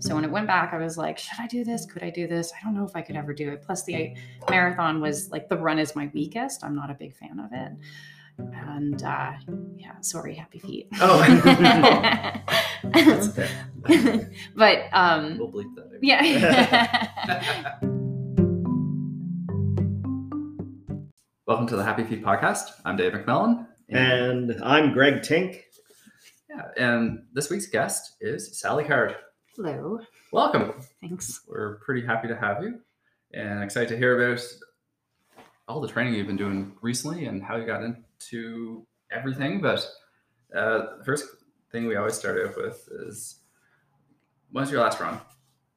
So when it went back, I was like, should I do this? Could I do this? I don't know if I could ever do it. Plus, the marathon was like the run is my weakest. I'm not a big fan of it. And uh, yeah, sorry, happy feet. Oh, that's okay. but um, We'll bleep that. out. yeah. Welcome to the Happy Feet podcast. I'm Dave McMillan. And I'm Greg Tink. yeah, and this week's guest is Sally Card. Hello. Welcome. Thanks. We're pretty happy to have you and excited to hear about all the training you've been doing recently and how you got into everything. But uh, the first thing we always start out with is when's your last run?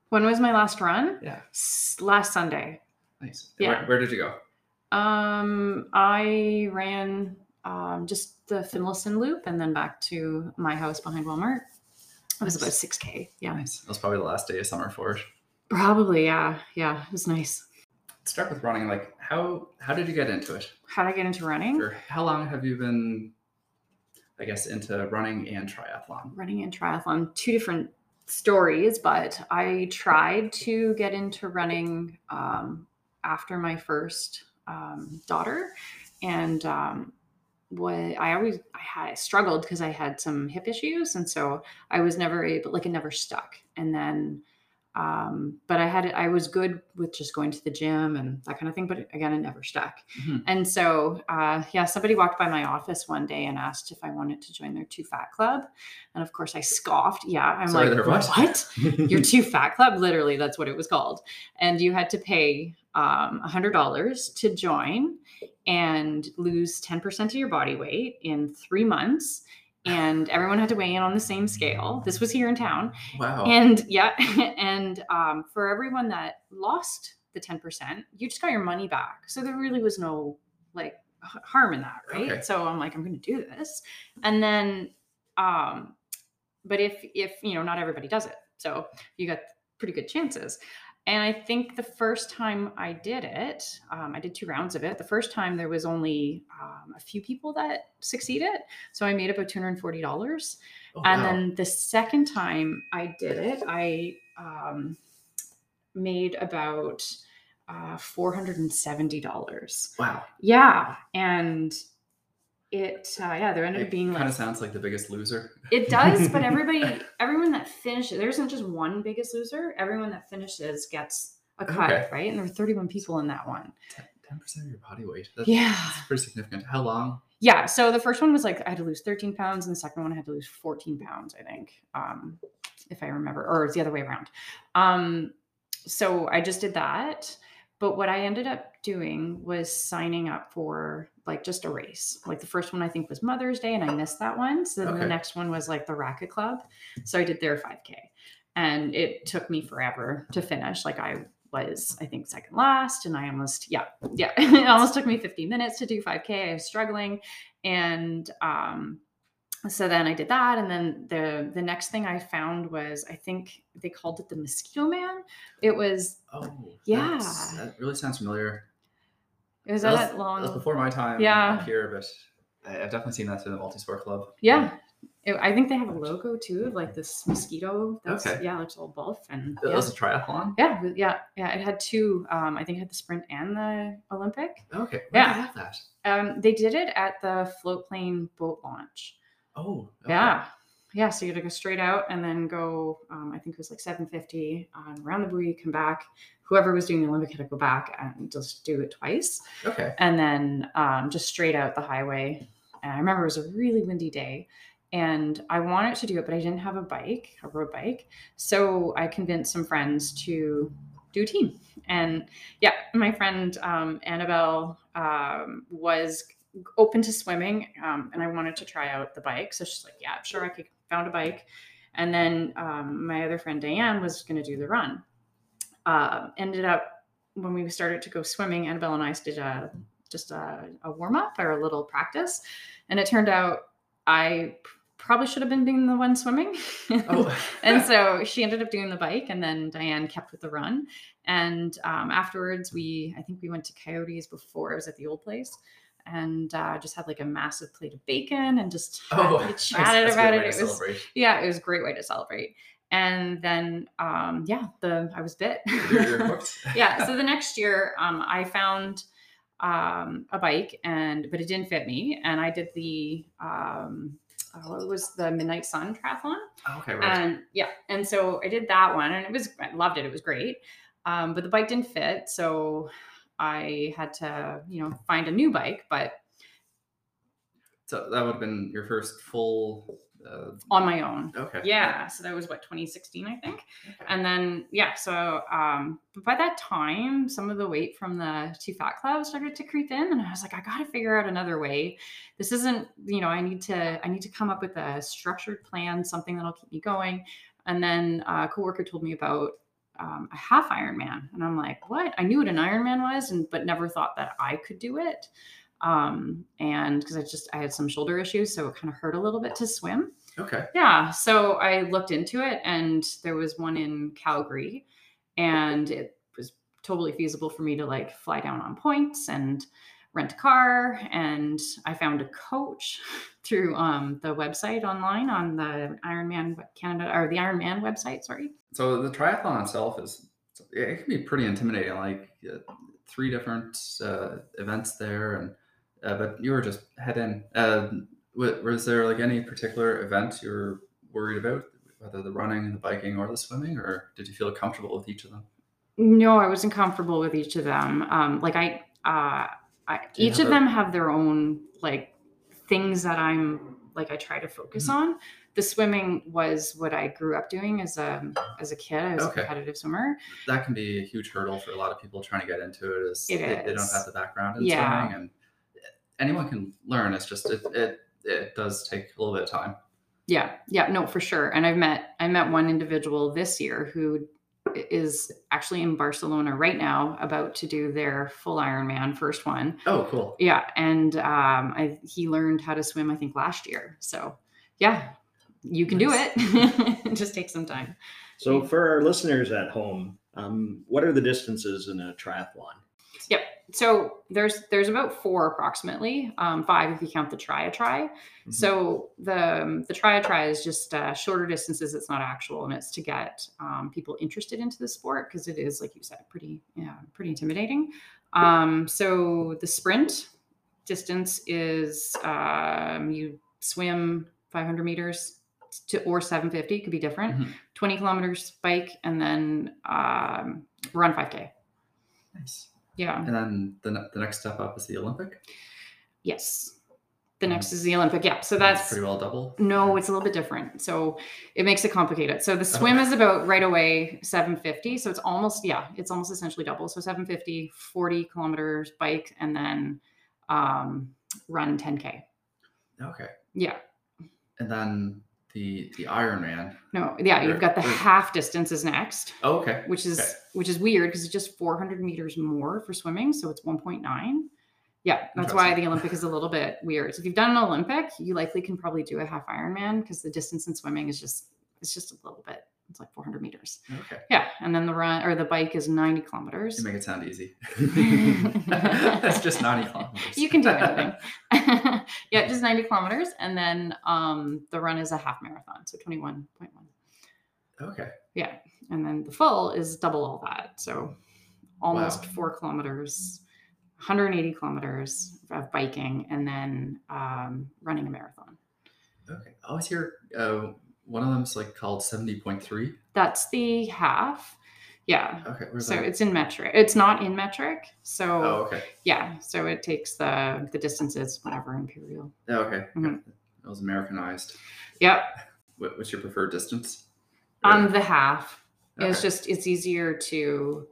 When was my last run? Yeah. S- Last Sunday. Nice. Yeah. Where, where did you go? Um, I ran um, just the Finlayson loop and then back to my house behind Walmart. It was about 6K. Yeah. Nice. That was probably the last day of summer for it. Probably. Yeah. Yeah. It was nice. Let's start with running. Like, how how did you get into it? How did I get into running? Or how long have you been, I guess, into running and triathlon? Running and triathlon, two different stories, but I tried to get into running um, after my first um, daughter. And um, what I always I had I struggled because I had some hip issues, and so I was never able like it never stuck. And then, um, but I had I was good with just going to the gym and that kind of thing. But again, it never stuck. Mhm. And so, uh, yeah, somebody walked by my office one day and asked if I wanted to join their Too Fat Club, and of course I scoffed. Yeah, I'm Sorry, like, what? what? Your Too Fat Club? Literally, that's what it was called. And you had to pay um, $100 to join and lose 10% of your body weight in three months. And everyone had to weigh in on the same scale. This was here in town. Wow. And yeah, and um, for everyone that lost the 10%, you just got your money back. So there really was no like harm in that, right? Okay. So I'm like, I'm going to do this. And then, um, but if, if, you know, not everybody does it. So you got pretty good chances. And I think the first time I did it, um, I did two rounds of it. The first time there was only um, a few people that succeeded. So I made about $240. Oh, And wow. then the second time I did it, I um, made about uh, $470. wow. Yeah. And it, uh, yeah, there ended It up being like kind like, of sounds like the biggest loser. it does, but everybody, everyone that finishes, there isn't just one biggest loser. Everyone that finishes gets a cut, Okay. right? And there were 31 people in that one. Ten percent of your body weight. That's, Yeah. that's pretty significant. How long? Yeah. So the first one was like I had to lose 13 pounds, and the second one I had to lose 14 pounds, I think, um, if I remember, or it's the other way around. Um, so I just did that. But what I ended up doing was signing up for like just a race. Like the first one I think was Mother's Day, and I missed that one. So then the next one was like the Racquet Club. So I did their 5K, and it took me forever to finish. Like I was, I think, second last, and I almost, yeah, yeah, it almost took me 15 minutes to do 5K. I was struggling, and um, so then I did that, and then the the next thing I found was I think they called it the Mosquito Man. It was Oh, Yeah. That really sounds familiar. it was That was, that that was before my time Yeah. here, but I've definitely seen that through the multi-sport club. yeah. It- I think they have a logo too of like this mosquito. That's, Okay. Yeah, it's all buff and That yeah. was a triathlon. yeah, yeah, yeah. It had two. Um, I think it had the sprint and the Olympic. Okay. Yeah. did they have that? Um, they did it at the float plane boat launch. Oh. okay. Yeah. Yeah. So you had to go straight out and then go, um, I think it was like 750 um, around the buoy, come back. Whoever was doing the Olympic had to go back and just do it twice. Okay. And then um, just straight out the highway. And I remember it was a really windy day and I wanted to do it, but I didn't have a bike, a road bike. So I convinced some friends to do a team. And yeah, my friend um, Annabelle um, was open to swimming um, and I wanted to try out the bike. So she's like, yeah, sure, I could found a bike. And then um, my other friend Diane was going to do the run. Uh, ended up when we started to go swimming, Annabelle and I did a just a, a warm up or a little practice, and it turned out I probably should have been being the one swimming. Oh. and so she ended up doing the bike, and then Diane kept with the run. And um, afterwards, we I think we went to Coyotes before. It was at the old place. And uh, just had like a massive plate of bacon and just Oh, nice. chatted about it. It was celebrate. yeah, it was a great way to celebrate. and then um, yeah, the I was bit. You're, you're yeah. So the next year, um, I found um, a bike, and but it didn't fit me, and I did the um, uh, what was the Midnight Sun triathlon, okay, right. and yeah, and so I did that one, and it was I loved it. It was great, um, but the bike didn't fit, so I had to you know find a new bike, but so that would have been your first full. Uh, on my own. okay. Yeah, so that was what 2016, I think. Okay. And then yeah, so um but by that time, some of the weight from the too fat club started to creep in, and I was like, I gotta figure out another way. This isn't, you know, I need to I need to come up with a structured plan, something that'll keep me going. And then a coworker told me about um, a half Ironman, and I'm like, what? I knew what an Ironman was, and but never thought that I could do it. Um, and because I just I had some shoulder issues, so it kind of hurt a little bit to swim Okay. yeah so i looked into it and there was one in calgary and it was totally feasible for me to like fly down on points and rent a car and i found a coach through um, the website online on the ironman canada or the ironman website sorry So the triathlon itself is it can be pretty intimidating. Like uh, three different uh, events there, and uh, but you were just head in. Uh, was there like any particular event you were worried about, whether the running, and the biking, or the swimming, or did you feel comfortable with each of them? no i wasn't comfortable with each of them um, like i uh, I, each of a- them have their own like things that i'm like i try to focus Mm-hmm. on the swimming was what i grew up doing as a as a kid i was Okay. a competitive swimmer That can be a huge hurdle for a lot of people trying to get into it. Is It they, they don't have the background in Yeah. swimming, and anyone can learn. It's just it it it does take a little bit of time. yeah yeah no for sure and i've met i met one individual this year who is actually in barcelona right now about to do their full ironman first one Oh, cool. yeah and um I, he learned how to swim i think last year so yeah you can do Nice. it it just take some time So, for our listeners at home, um, what are the distances in a triathlon? So there's there's about four approximately um, five if you count the try a tri Mhm. so the um, the try a tri is just uh, shorter distances it's not actual and it's to get um, people interested into the sport because it is like you said pretty yeah pretty intimidating um, so the sprint distance is um, you swim 500 meters to or 750 could be different Mhm. 20 kilometers bike and then um, run 5k Nice. Yeah And then the, the next step up is the Olympic. Yes. The Mhm. next is the Olympic. Yeah. So That's that's pretty well double. no, it's a little bit different. So it makes it complicated. So the swim is about right away 750. So it's almost, yeah, it's almost essentially double. So 750, 40 kilometers bike, and then um, run 10K. Okay. Yeah. And then the the Ironman. No, yeah, you've got the half distances next, Oh, okay. which is Okay. which is weird because it's just 400 meters more for swimming. So it's 1.9. Yeah, that's why the Olympic is a little bit weird. So if you've done an Olympic, you likely can probably do a half Ironman because the distance in swimming is just it's just a little bit. It's like 400 meters. Okay. Yeah, and then the run or the bike is 90 kilometers. You make it sound easy. That's just 90 kilometers. You can do anything. yeah, just 90 kilometers, and then um, the run is a half marathon, so 21.1. Okay. Yeah, and then the full is double all that, so almost Wow. four kilometers, 180 kilometers of biking, and then um, running a marathon. Okay. I always hear uh, one of them's like called 70.3. That's the half. Yeah. Okay. So that? it's in metric. It's not in metric. So Oh, okay. yeah. So it takes the the distances, whatever imperial. Yeah, okay. Mhm. It was Americanized. Yep. What, what's your preferred distance? On the half. It's just it's easier to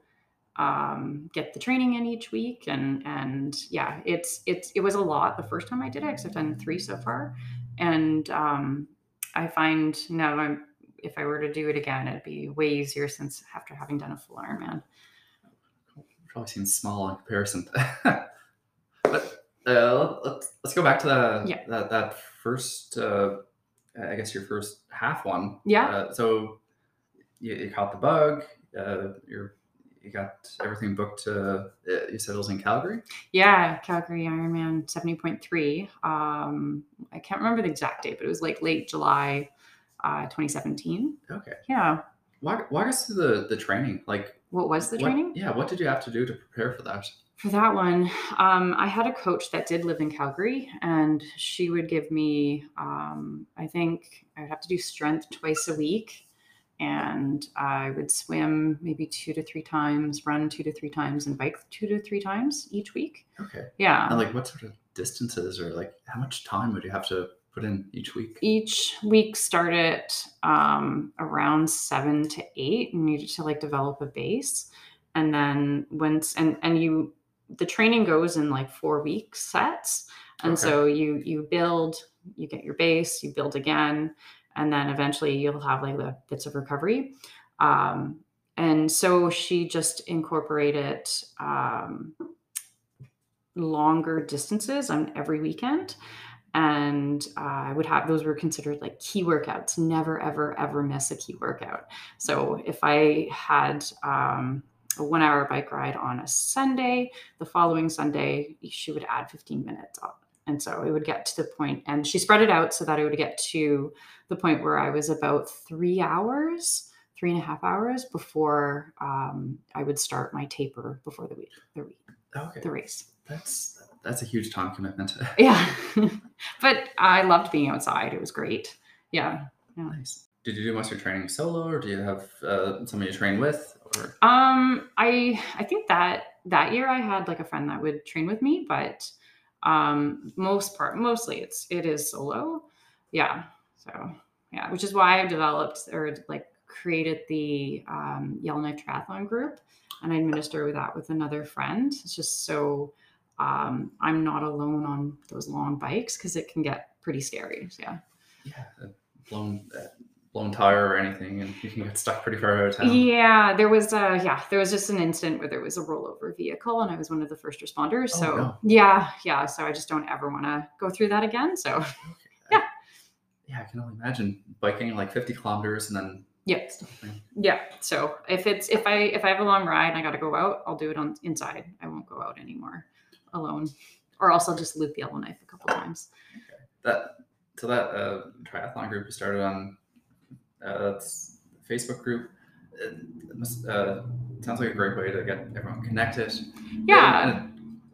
um, get the training in each week and and yeah it's it's it was a lot the first time i did it because i've done three so far and um, i find now i'm if i were to do it again it'd be way easier since after having done a full ironman probably seems small in comparison. but uh, let's let's go back to the Yeah. that that first uh, I guess your first half one. Yeah. Uh, so you, you caught the bug. Uh, you're you got everything booked. Uh, you said it was in Calgary. yeah calgary ironman 70.3 um, i can't remember the exact date but it was like late july uh, 2017. Okay. Yeah. Walk, walk us through the the training. Like What was the what- training? Yeah. What did you have to do to prepare for that? For that one, um, I had a coach that did live in Calgary, and she would give me, um, I think I would have to do strength twice a week, and I would swim maybe two to three times, run two to three times, and bike two to three times each week. Okay. Yeah. And like what sort of distances or like how much time would you have to put in each week? each week started um, around seven to eight and needed to like develop a base and then once and and you the training goes in like four week sets and Okay. so you you build you get your base you build again and then eventually you'll have like the bits of recovery um, and so she just incorporated um, longer distances on every weekend and uh, I would have those were considered like key workouts. Never, ever, ever miss a key workout. So if I had um, a one hour bike ride on a Sunday, the following Sunday she would add 15 minutes up. And so it would get to the point, and she spread it out so that it would get to the point where I was about three hours, three and a half hours before um, I would start my taper before the week, the, week, Okay. the race. That's that's a huge time commitment. Yeah. but I loved being outside. It was great. Yeah. nice. Did you do most of your training solo, or do you have uh, somebody you train with? Or Um I I think that that year I had like a friend that would train with me, but um most part mostly it's it is solo. Yeah. So, yeah, which is why i've developed or like created the um Yellowknife Triathlon group and I administer that with another friend. It's just so um, I'm not alone on those long bikes because it can get pretty scary. So, yeah. yeah, blown uh, blown tire or anything, and you can get stuck pretty far out of town. Yeah, there was uh yeah, there was just an incident where there was a rollover vehicle and I was one of the first responders. Oh, So no. yeah, yeah. So I just don't ever want to go through that again. So Yeah. Yeah, I can only imagine biking like 50 kilometers and then yeah. Yeah. So if it's if I if I have a long ride and I gotta go out, I'll do it on inside. I won't go out anymore alone. Or else I'll just loop Yellowknife a couple times. that so that uh, triathlon group you started on uh, that's Facebook group. It, it must, uh, sounds like a great way to get everyone connected. Yeah.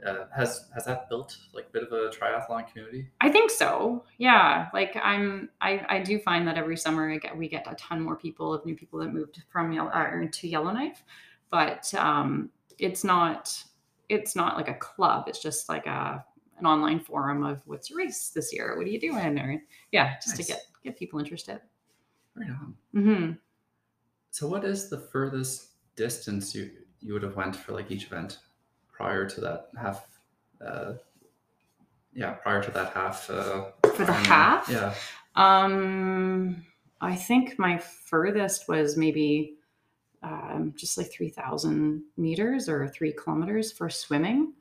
Uh, has has that built like a bit of a triathlon community? I think so. Yeah. Like I'm, I, I do find that every summer I get, we get a ton more people of new people that moved from Yellow, uh, to Yellowknife, but um, it's not, it's not like a club. It's just like a, an online forum of what's your race this year? What are you doing? Or yeah, just Nice. to get, get people interested. Right on. hmm So, what is the furthest distance you you would have went for like each event prior to that half? Uh, yeah, prior to that half. Uh, For the Ironman. half? Yeah. Um, I think my furthest was maybe um, just like 3,000 meters or three kilometers for swimming.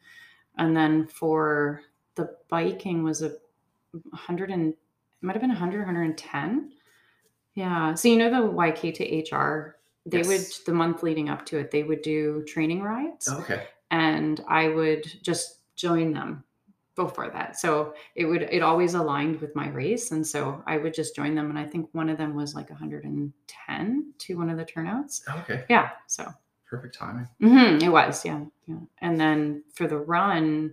And then for the biking was a 100 and it might have been 100, 110. Yeah. So, you know, the YK to HR, they Yes. would, the month leading up to it, they would do training rides Okay. and I would just join them before that. So it would it always aligned with my race, and so I would just join them. And I think one of them was like 110 to one of the turnouts. Okay. Yeah, so Perfect timing. mhm, it was yeah, yeah. And then for the run,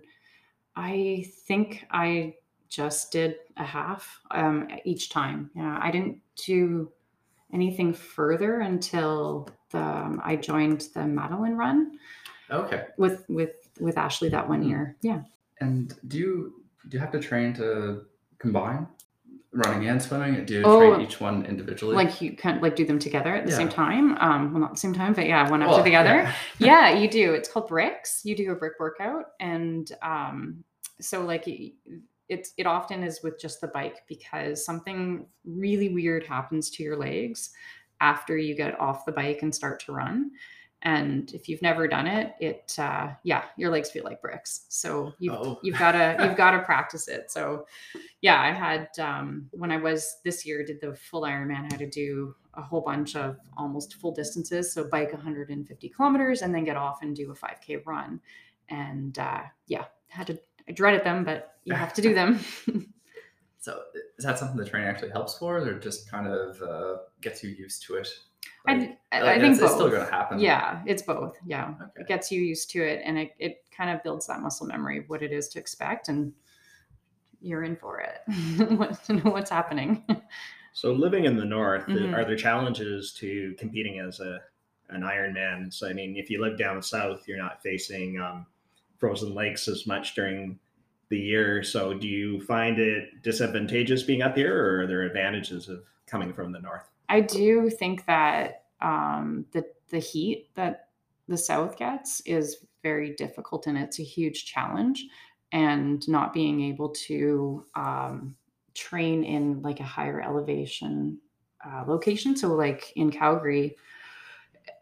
I think I just did a half um, each time. Yeah, I didn't do anything further until the um, I joined the Madeline run Okay. with with with Ashley that one Hmm. year. Yeah. And do you do you have to train to combine running and swimming? Do you Oh, train each one individually? Like you can like do them together at the same time. Um, well, not the same time, but yeah, one after the other. yeah. Yeah. you do. It's called bricks. You do a brick workout, and um, so like it's it often is with just the bike because something really weird happens to your legs after you get off the bike and start to run. And if you've never done it, it uh, yeah, your legs feel like bricks. So you've Oh. you've got to you've got to practice it. So yeah, I had um, when I was this year did the full Ironman, had to do a whole bunch of almost full distances. So bike 150 kilometers and then get off and do a 5K run. And uh, yeah, had to I dreaded them, but you have to do them. So is that something the training actually helps for, or just kind of uh, gets you used to it? I, Like, I, like, I think it's, it's still going to happen. Yeah, it's both. Yeah. Okay. It gets you used to it and it, it kind of builds that muscle memory of what it is to expect and you're in for it. What- what's happening. So living in the north, Mhm. are there challenges to competing as a an Ironman? So I mean, if you live down south, you're not facing um, frozen lakes as much during the year. So do you find it disadvantageous being up here, or are there advantages of coming from the north? I do think that um, the the heat that the South gets is very difficult and it's a huge challenge. And not being able to um, train in like a higher elevation uh, location, so like in Calgary,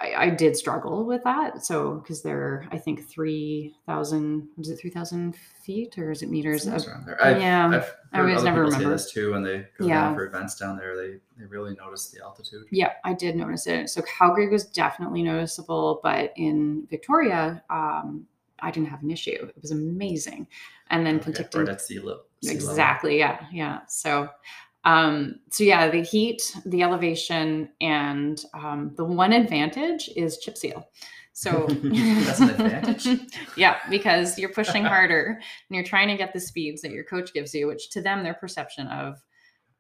I, I did struggle with that. So because they're I think three thousand was it three thousand feet or is it meters? Of, there. I've, yeah, I've I always never remember. this too when they go Yeah. down for events down there. They they really notice the altitude. Yeah, I did notice it. So Calgary was definitely noticeable, but in Victoria, um, I didn't have an issue. It was amazing. And then Okay, Penticton, Right at sea level. exactly. Yeah, yeah. So, um, so yeah, the heat, the elevation, and um, the one advantage is chip seal. So That's an advantage? yeah, because you're pushing harder and you're trying to get the speeds that your coach gives you, which to them, their perception of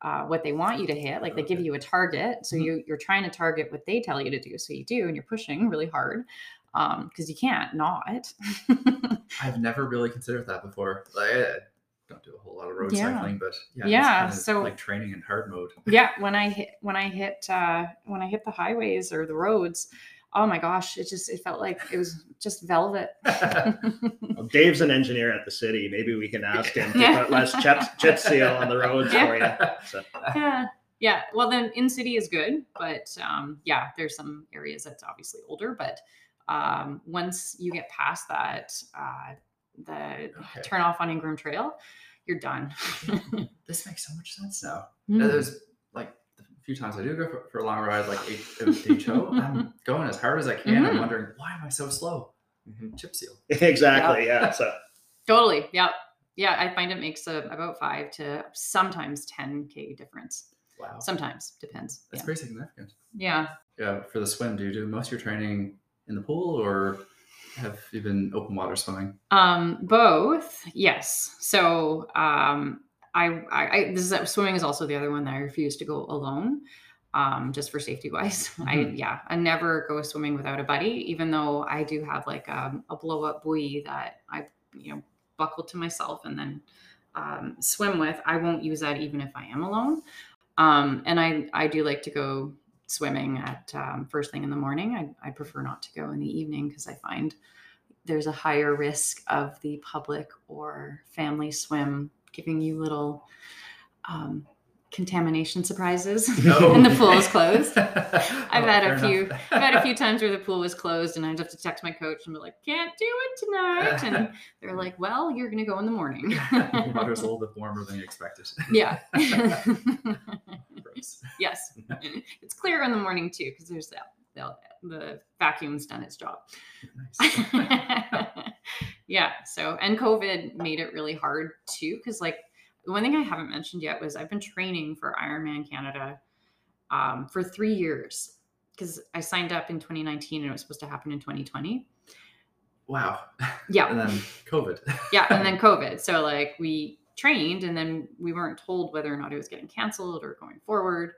uh, what they want you to hit, like they give you a target. So Mhm. you, you're trying to target what they tell you to do. So you do, and you're pushing really hard because you can't not. I've never really considered that before. Like, don't do a whole lot of road Yeah. cycling, but yeah, Yeah, kind of so- like training in hard mode. yeah, when I hit when I hit uh, when I hit the highways or the roads, oh my gosh, it just it felt like it was just velvet. Well, Dave's an engineer at the city. Maybe we can ask him to Yeah. put less chip, chip seal on the roads for you. So, yeah yeah well then in city is good but um yeah there's some areas that's obviously older but um once you get past that uh the Okay. turn off on Ingraham trail you're done This makes so much sense now. Mm. There's like a few times I do go for, for a long ride, like H- HO, I'm going as hard as I can. I'm Mhm. wondering why am I so slow? Mhm. Chip seal. exactly. Yeah. So totally yeah yeah i find it makes a, about five to sometimes 10k difference Wow, sometimes depends that's yeah. pretty significant. yeah Yeah, for the swim, do you do most of your training in the pool, or have you been open water swimming? Um, both, yes. So um, I, I, I this is swimming is also the other one that I refuse to go alone, um, just for safety wise. I Mhm. yeah, I never go swimming without a buddy, even though I do have like um, a blow up buoy that I you know buckle to myself and then um, swim with. I won't use that even if I am alone. Um, and I I do like to go swimming at um, first thing in the morning. I, I prefer not to go in the evening because I find there's a higher risk of the public or family swim giving you little um, contamination surprises and the pool is closed. I've had a few- I've had a few times where the pool was closed and I'd have to text my coach and be like, can't do it tonight. And they're like, well, you're going to go in the morning. Water's a little bit warmer than you expected. yeah. Yes. It's clear in the morning too because there's that. The, the vacuum's done its job. Nice. yeah. So, and COVID made it really hard too. Cause like one thing I haven't mentioned yet was I've been training for Ironman Canada um, for three years because I signed up in 2019 and it was supposed to happen in 2020. wow. Yeah. And then COVID. yeah. And then COVID. So, like, we trained and then we weren't told whether or not it was getting canceled or going forward.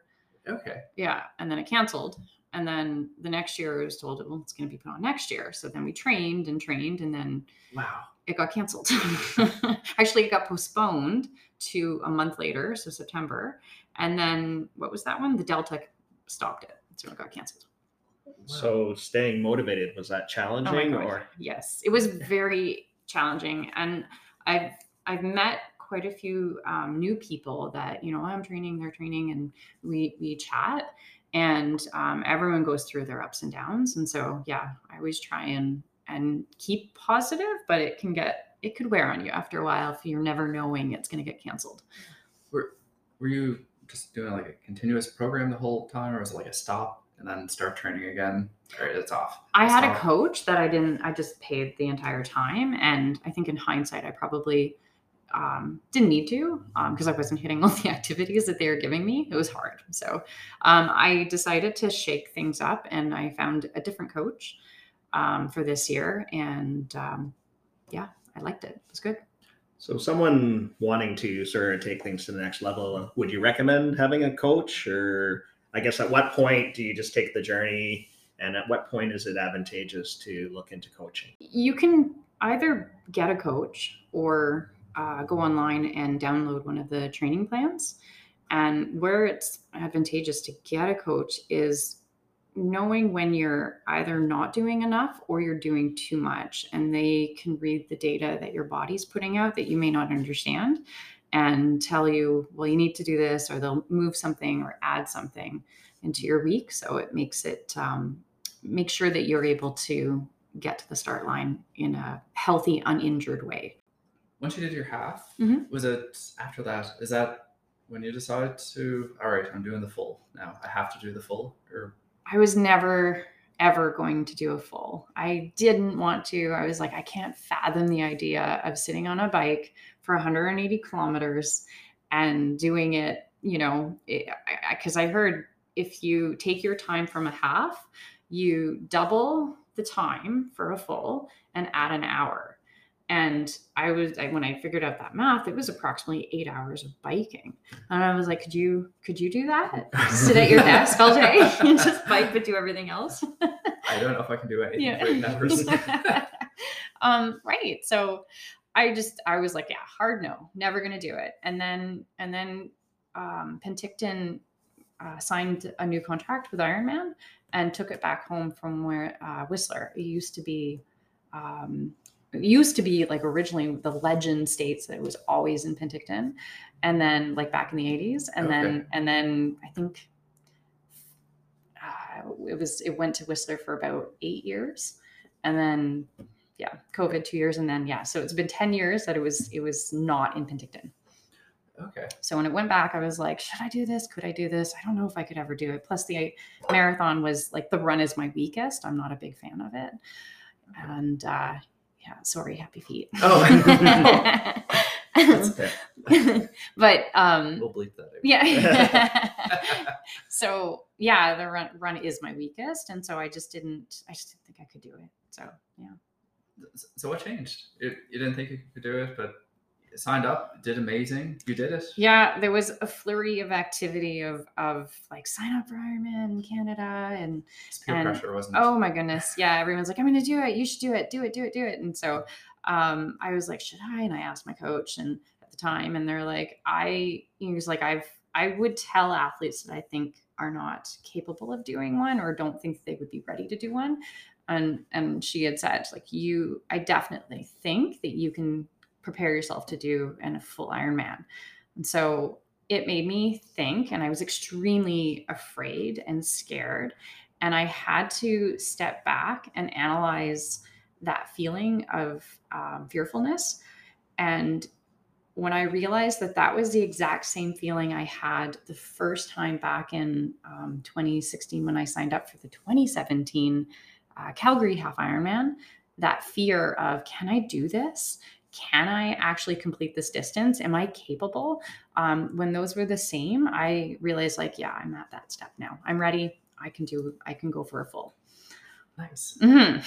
okay. Yeah. And then it canceled. And then the next year I was told, well, it's going to be put on next year. So then we trained and trained and then Wow. it got canceled. Actually, it got postponed to a month later, so September. And then what was that one? The Delta stopped it, so it got canceled. so staying motivated was that Oh challenging God. or yes, it was very challenging, and I've I've met quite a few um, new people that you know I'm training, they're training, and we we chat, and um, everyone goes through their ups and downs, and so yeah, I always try and and keep positive, but it can get it could wear on you after a while if you're never knowing it's going to get canceled. Were, were you just doing like a continuous program the whole time, or was it like a stop and then start training again? Or it's off. I had a coach that I didn't, I just paid the entire time. And I think in hindsight, I probably um, didn't need to because I wasn't hitting all the activities that they were giving me. It was hard. So um, I decided to shake things up and I found a different coach um, for this year. And um, yeah, I liked it. It was good. So, someone wanting to sort of take things to the next level, would you recommend having a coach? Or I guess at what point do you just take the journey? And at what point is it advantageous to look into coaching? You can either get a coach or uh, go online and download one of the training plans. And where it's advantageous to get a coach is knowing when you're either not doing enough or you're doing too much. And they can read the data that your body's putting out that you may not understand and tell you well you need to do this or they'll move something or add something into your week. So it makes it um, make sure that you're able to get to the start line in a healthy uninjured way Once you did your half, Mhm. was it after that? Is that when you decided to? All right, I'm doing the full now. I have to do the full, or I was never ever going to do a full. I didn't want to. I was like, I can't fathom the idea of sitting on a bike for 180 kilometers and doing it, you know, because I, heard if you take your time from a half, you double the time for a full and add an hour. And I was I, when I figured out that math, it was approximately eight hours of biking. And I was like, could you could you do that? Sit at your desk all day and just bike, but do everything else. I don't know if I can do anything Yeah. hours. um, right. So I just I was like, yeah, hard no, never gonna do it. And then and then um, Penticton uh, signed a new contract with Ironman and took it back home from where uh, Whistler. It used to be. Um, it used to be like originally the legend states that it was always in Penticton, and then like back in the 80s, and then and then I think uh, it was it went to Whistler for about eight years, and then yeah, COVID two years, and then yeah, so it's been ten years that it was it was not in Penticton. okay. So when it went back, I was like, should I do this? Could I do this? I don't know if I could ever do it. Plus, the marathon was like the run is my weakest. I'm not a big fan of it, and uh, yeah, sorry, happy feet. Oh. That's okay. but um, We'll bleep that. out. yeah. so yeah, the run run is my weakest, and so I just didn't. I just didn't think I could do it. So yeah. So what changed? You, you didn't think you could do it, but signed up, did amazing. You did it. Yeah, there was a flurry of activity of of like sign up for Ironman Canada and It's peer And- pressure, wasn't it? oh my goodness, yeah, everyone's like I'm going to do it. You should do it. Do it. Do it. Do it. And so um, I was like, should I? And I asked my coach and at the time, and they're like, I. He was like, I've. I would tell athletes that I think are not capable of doing one or don't think they would be ready to do one. And and she had said like you, I definitely think that you can prepare yourself to do an, a full Ironman. And so it made me think, and I was extremely afraid and scared. And I had to step back and analyze that feeling of um, fearfulness. And when I realized that that was the exact same feeling I had the first time back in um, 2016 when I signed up for the 2017 uh, Calgary Half Ironman, that fear of can I do this? Can I actually complete this distance? Am I capable? Um, when those were the same, I realized like, yeah, I'm at that step now. I'm ready. I can do. I can go for a full. Nice. Mhm.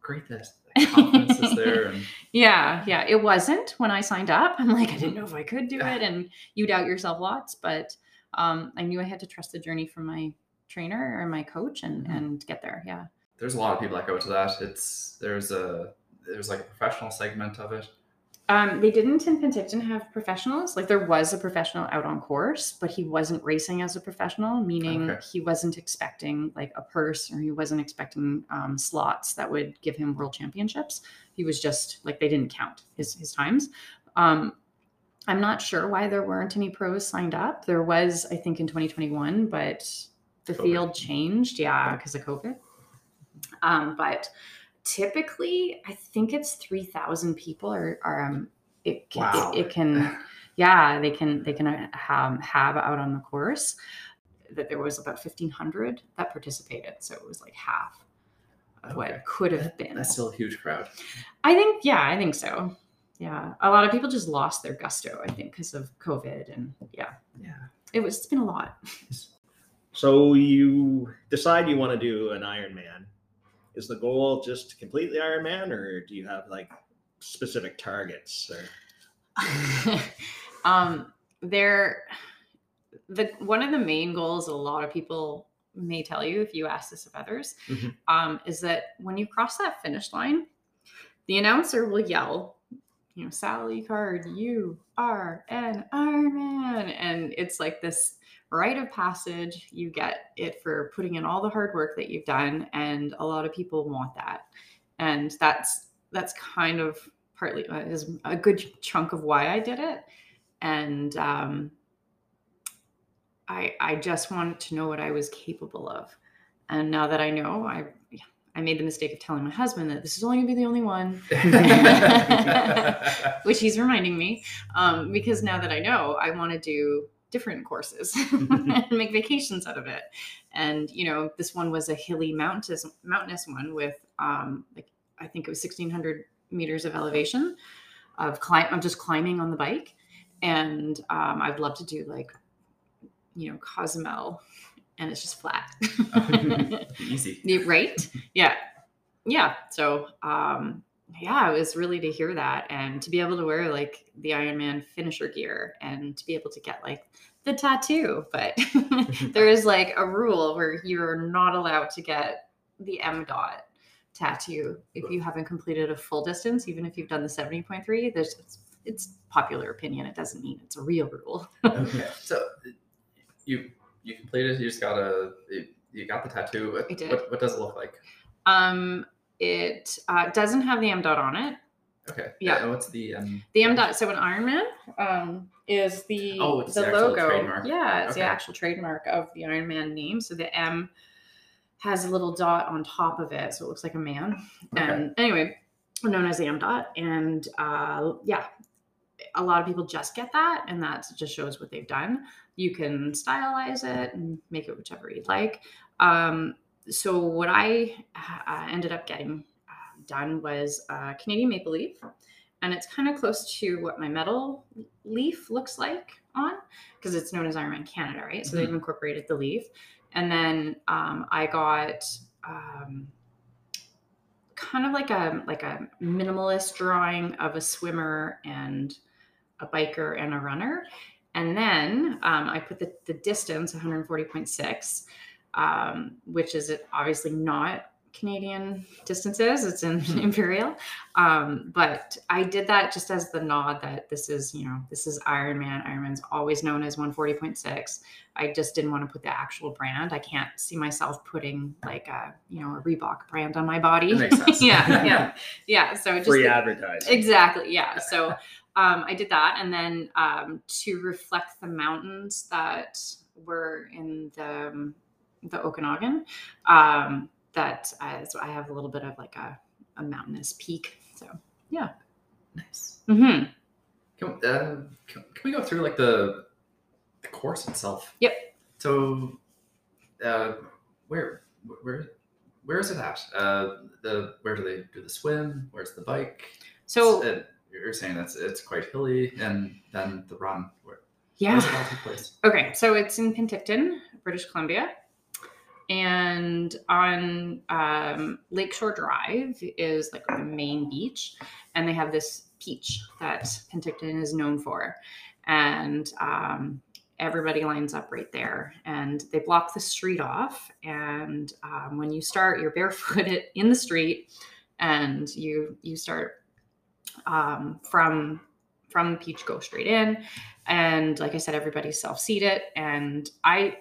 Great that confidence is there. And Yeah, yeah. It wasn't when I signed up. I'm like, I didn't know if I could do it, and you doubt yourself lots. But um, I knew I had to trust the journey from my trainer or my coach and Mhm. and get there. Yeah. there's a lot of people that go to that. It's there's a there's like a professional segment of it. Um, they didn't in Penticton have professionals. Like there was a professional out on course, but he wasn't racing as a professional, meaning Okay. he wasn't expecting like a purse or he wasn't expecting um, slots that would give him world championships. He was just like they didn't count his his times. Um, I'm not sure why there weren't any pros signed up. There was, I think, in 2021, but the COVID. field changed, yeah, because of COVID. Um, but typically, I think it's 3,000 people are, are um, it, can, Wow. it, it can, yeah, they can, they can uh, have, have out on the course that there was about 1,500 that participated. So it was like half of Okay. what could have been. That's still a huge crowd. I think, yeah, I think so. yeah. A lot of people just lost their gusto, I think, because of COVID, and yeah, Yeah. it was. It's been a lot. So you decide you want to do an Ironman. Is the goal just to complete the Ironman, or do you have like specific targets? Or um, there, the one of the main goals a lot of people may tell you if you ask this of others Mhm. um, is that when you cross that finish line, the announcer will yell, you know, Sally Card, you are an Ironman, and it's like this rite of passage. You get it for putting in all the hard work that you've done, and a lot of people want that, and that's that's kind of partly uh, is a good chunk of why I did it, and um, I I just wanted to know what I was capable of, and now that I know, I I made the mistake of telling my husband that this is only gonna be the only one, which he's reminding me, um, because now that I know, I want to do different courses and make vacations out of it. And you know, this one was a hilly mountainous mountainous one with um, like I think it was sixteen hundred meters of elevation of climb. I'm just climbing on the bike, and um, I'd love to do like you know Cozumel, and it's just flat. Easy. Right? Yeah. Yeah. So um yeah, it was really to hear that and to be able to wear like the Ironman finisher gear and to be able to get like the tattoo. But there is like a rule where you're not allowed to get the M dot tattoo if you haven't completed a full distance, even if you've done the 70.3. There's it's, it's popular opinion. It doesn't mean it's a real rule. Okay. So you you completed. You just got a you, got the tattoo. What, I did. What, what does it look like? um it uh, doesn't have the M dot on it. Okay. Yeah. And what's the um? The M dot. So an Ironman um, is the Oh, it's the, the logo. trademark. Yeah, it's the actual trademark of the Iron Man name. So the M has a little dot on top of it, so it looks like a man. Okay. And anyway, known as the M dot. And uh, yeah, a lot of people just get that, and that just shows what they've done. You can stylize it and make it whichever you'd like. Um, so what I uh, ended up getting uh, done was uh, Canadian maple leaf, and it's kind of close to what my metal leaf looks like on, because it's known as Ironman Canada, right? So they've incorporated the leaf, and then um, I got. Um, kind of like a like a minimalist drawing of a swimmer and a biker and a runner and then um, i put the, the distance 140.6 um, which is obviously not canadian distances it's in Mhm. imperial um, but i did that just as the nod that this is you know this is ironman ironman's always known as 140.6 i just didn't want to put the actual brand i can't see myself putting like a you know a reebok brand on my body yeah yeah yeah so just free advertising. Exactly. Yeah. So um, I did that, and then um, to reflect the mountains that were in the um, the Okanagan, um, that I, so I have a little bit of like a, a mountainous peak. So. Yeah, nice. hmm Can, uh, can, can we go through like the the course itself? Yep. So, uh, where where where is it at? Uh, the where do they do the swim? Where's the bike? So uh, you're saying that's it's quite hilly, and then the run. Where, yeah. it? Okay, so it's in Penticton, British Columbia. And on um, Lakeshore Drive is like the main beach. And they have this peach that Penticton is known for. And um, everybody lines up right there. And they block the street off. And um, when you start, you're barefooted in the street and you you start um, from from the beach, go straight in and like i said everybody's self-seated and i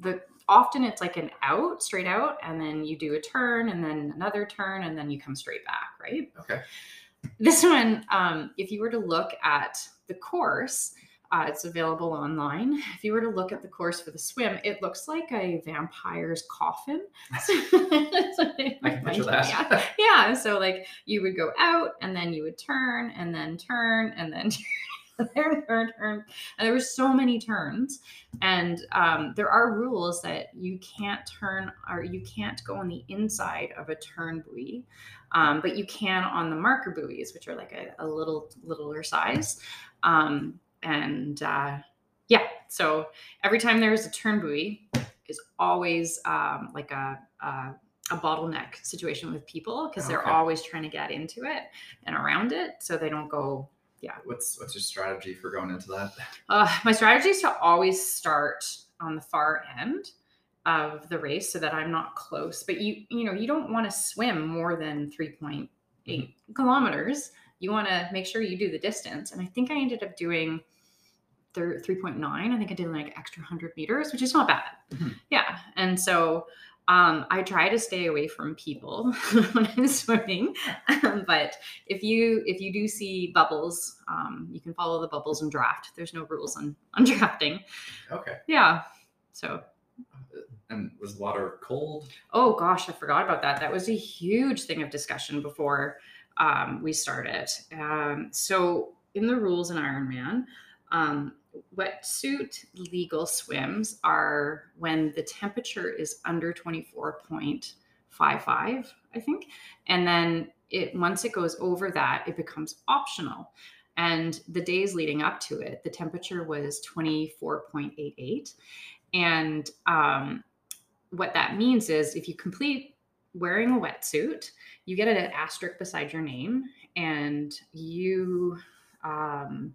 the often it's like an out straight out and then you do a turn and then another turn and then you come straight back right Okay. this one um, if you were to look at the course uh, it's available online if you were to look at the course for the swim it looks like a vampire's coffin That's what it I can picture reminds me of. that. yeah so like you would go out and then you would turn and then turn and then turn, turn, turn. And there were so many turns. And um, there are rules that you can't turn or you can't go on the inside of a turn buoy, um, but you can on the marker buoys, which are like a, a little littler size. Um, and uh, yeah, so every time there is a turn buoy, is always um, like a, a a bottleneck situation with people because they're always trying to get into it and around it so they don't go What's what's your strategy for going into that? uh, my strategy is to always start on the far end of the race so that i'm not close but you you know you don't want to swim more than 3.8 kilometers. You want to make sure you do the distance and i think i ended up doing thir- 3.9 i think i did like extra 100 meters which is not bad. Mhm. yeah and so um, I try to stay away from people when I'm swimming, but if you if you do see bubbles, um, you can follow the bubbles and draft. There's no rules on on drafting. Okay. Yeah. So And was water cold? oh gosh, I forgot about that. That was a huge thing of discussion before um, we started. Um, so in the rules in Ironman, um, wetsuit legal swims are when the temperature is under 24.55 i think. And then it once it goes over that it becomes optional. And the days leading up to it the temperature was 24.88 and um, what that means is if you complete wearing a wetsuit you get an asterisk beside your name and you um,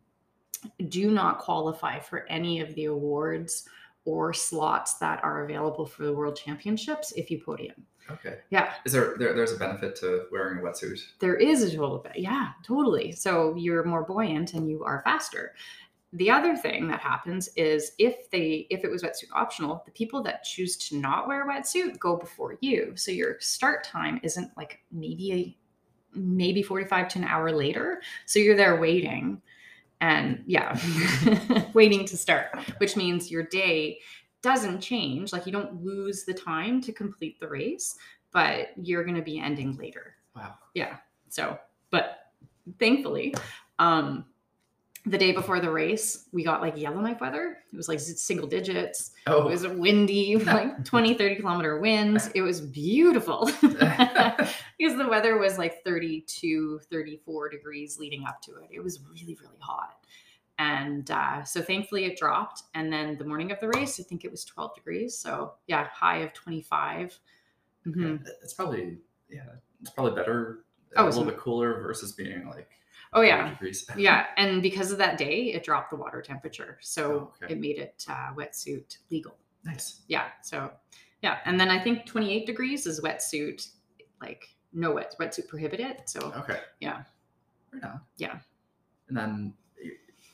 do not qualify for any of the awards or slots that are available for the world championships if you podium. Okay. Yeah, Is there, there there's a benefit to wearing a wetsuit? there is a total bit. Yeah, totally. So you're more buoyant and you are faster. The other thing that happens is if they if it was wetsuit optional, the people that choose to not wear a wetsuit go before you. So your start time isn't like maybe a maybe 45 to an hour later. So you're there waiting and yeah, waiting to start, which means your day doesn't change. Like you don't lose the time to complete the race, but you're going to be ending later. Wow. Yeah. So, but thankfully, um, the day before the race, we got like Yellowknife weather. It was like single digits. Oh. It was windy, like 20, 30 kilometer winds. It was beautiful because the weather was like 32, 34 degrees leading up to it. It was really, really hot. And uh, so thankfully it dropped. And then the morning of the race, I think it was 12 degrees. So yeah, high of 25. Mhm. it's probably yeah, it's probably better. Oh, a little bit cooler versus being like Oh, yeah. degrees. yeah and because of that day it dropped the water temperature so Oh, okay. it made it uh, wetsuit legal nice. yeah so yeah and then i think 28 degrees is wetsuit like no wet wetsuit prohibited so Okay. Yeah. Right on. Yeah. And then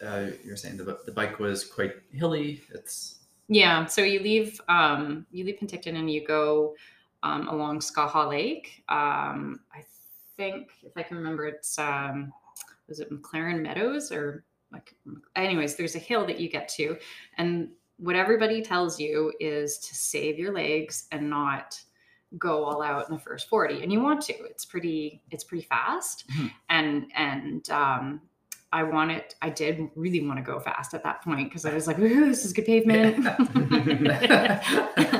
uh, you're saying the the bike was quite hilly. It's yeah so you leave um you leave penticton and you go um along skaha lake um i think if i can remember it's um was it mclaren meadows or like anyways there's a hill that you get to. And what everybody tells you is to save your legs and not go all out in the first 40 and you want to it's pretty it's pretty fast. Mhm. and and um i want it i did really want to go fast at that point because i was like Ooh, this is good pavement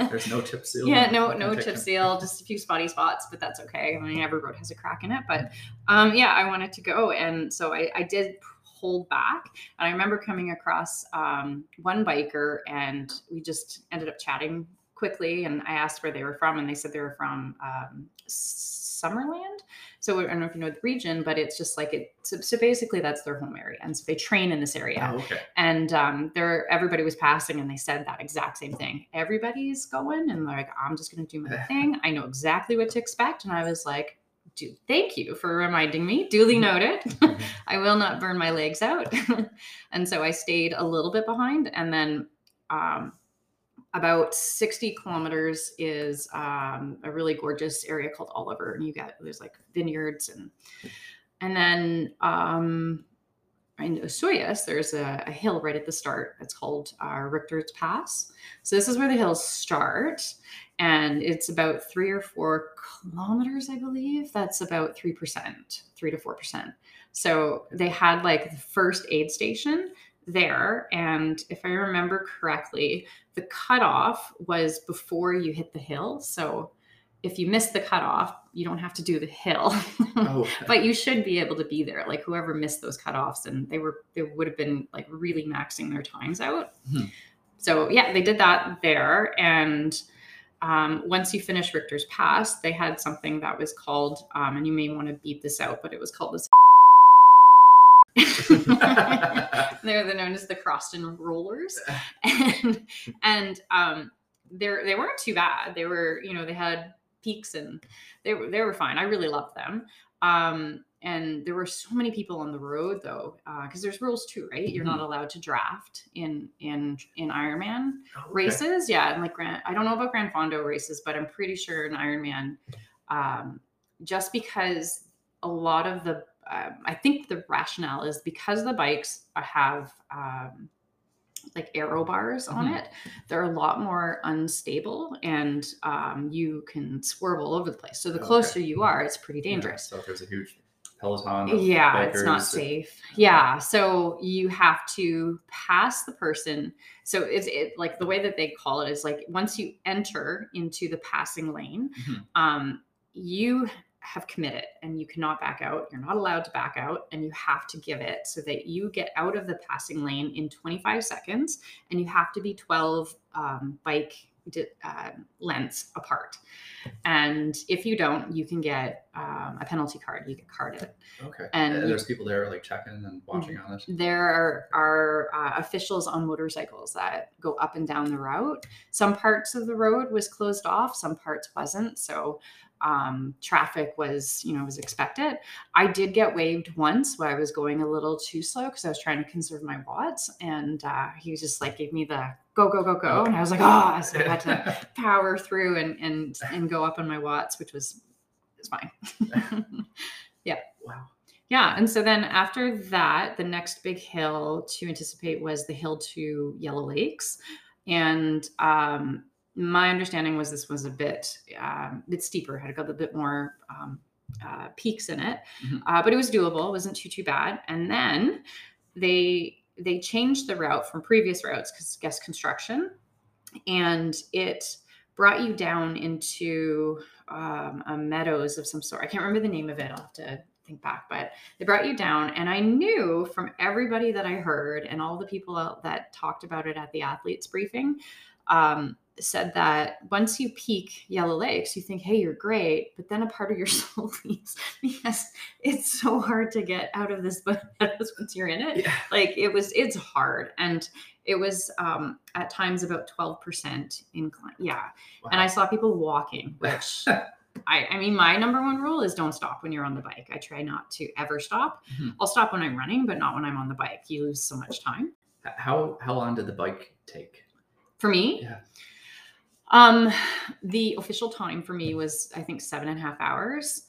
there's no chip seal. yeah, no, no to- seal, just a few spotty spots, but that's okay. I mean, every road has a crack in it, but um, yeah, I wanted to go, and so I, I did hold back. And I remember coming across um, one biker, and we just ended up chatting quickly. And I asked where they were from, and they said they were from um, Summerland. So I don't know if you know the region, but it's just like it. So, so basically, that's their home area, and so they train in this area. Oh, okay. and um, there everybody was passing and they said that exact same thing. Everybody's going and like i'm just going to do my thing. I know exactly what to expect. And i was like dude thank you for reminding me. Duly noted. I will not burn my legs out. And so i stayed a little bit behind and then um, about 60 kilometers is um, a really gorgeous area called oliver and you get there's like vineyards and and then um, in Osoyoos, there's a, a hill right at the start. It's called uh, Richter's Pass. So this is where the hills start, and it's about three or four kilometers, I believe. That's about three percent, three to four percent. So they had like the first aid station there. And if I remember correctly, the cutoff was before you hit the hill. So if you miss the cutoff, you don't have to do the hill. Oh, but you should be able to be there. Like whoever missed those cutoffs and they were they would have been like really maxing their times out. Hmm. So yeah, they did that there. And um, once you finish Richter's Pass, they had something that was called, um, and you may want to beat this out, but it was called the they're, they're known as the Cawston Rollers, and and um, they're they weren't too bad. They were you know they had peaks and they were they were fine. I really loved them. Um, and there were so many people on the road though, because there's rules too, right? You're not allowed to draft in in in Ironman Oh, okay. races. Yeah, and like Grand, I don't know about Gran Fondo races, but I'm pretty sure in Ironman, um, just because a lot of the, um, I think the rationale is because the bikes have um, like aero bars on Mhm. it, they're a lot more unstable, and um, you can swerve all over the place. So the Okay. closer you are, it's pretty Yeah, dangerous. so if there's a huge peloton, Yeah, it's not safe. Yeah, so you have to pass the person. So it's it like the way that they call it is like once you enter into the passing lane, Mhm. um, you have committed and you cannot back out. You're not allowed to back out, and you have to give it so that you get out of the passing lane in 25 seconds, and you have to be 12 um, bike uh, lengths apart. And if you don't, you can get um, a penalty card. You get carded. Okay. and And, you- there's people there like checking and watching on it. There are, are uh, officials on motorcycles that go up and down the route. Some parts of the road was closed off, some parts wasn't. So um, traffic was, you know, was expected. I did get waved once where I was going a little too slow because I was trying to conserve my watts, and uh, he was just like gave me the go go go go, and I was like, oh, so I had to power through and and and go up on my watts, which was it's fine. Yeah. Wow. Yeah. And so then after that, the next big hill to anticipate was the hill to Yellow Lakes. And um, my understanding was this was a bit, um, bit steeper, had got a bit more um, uh, peaks in it, Mhm. uh, but it was doable. It wasn't too, too bad. And then they, they changed the route from previous routes because guest construction and it brought you down into um, a meadows of some sort. I can't remember the name of it. I'll have to think back, but they brought you down. And I knew from everybody that I heard and all the people out that talked about it at the athletes briefing um, said that once you peak Yellow Lakes, you think, hey, you're great. But then a part of your soul leaves because it's so hard to get out of this meadows once you're in it Yeah. like it was it's hard and it was um at times about 12% incline yeah and i saw people walking which I, I mean my number one rule is don't stop when you're on the bike i try not to ever stop Mhm. i'll stop when i'm running but not when i'm on the bike you lose so much time How how long did the bike take? for me Yeah. Um the official time for me was i think seven and a half hours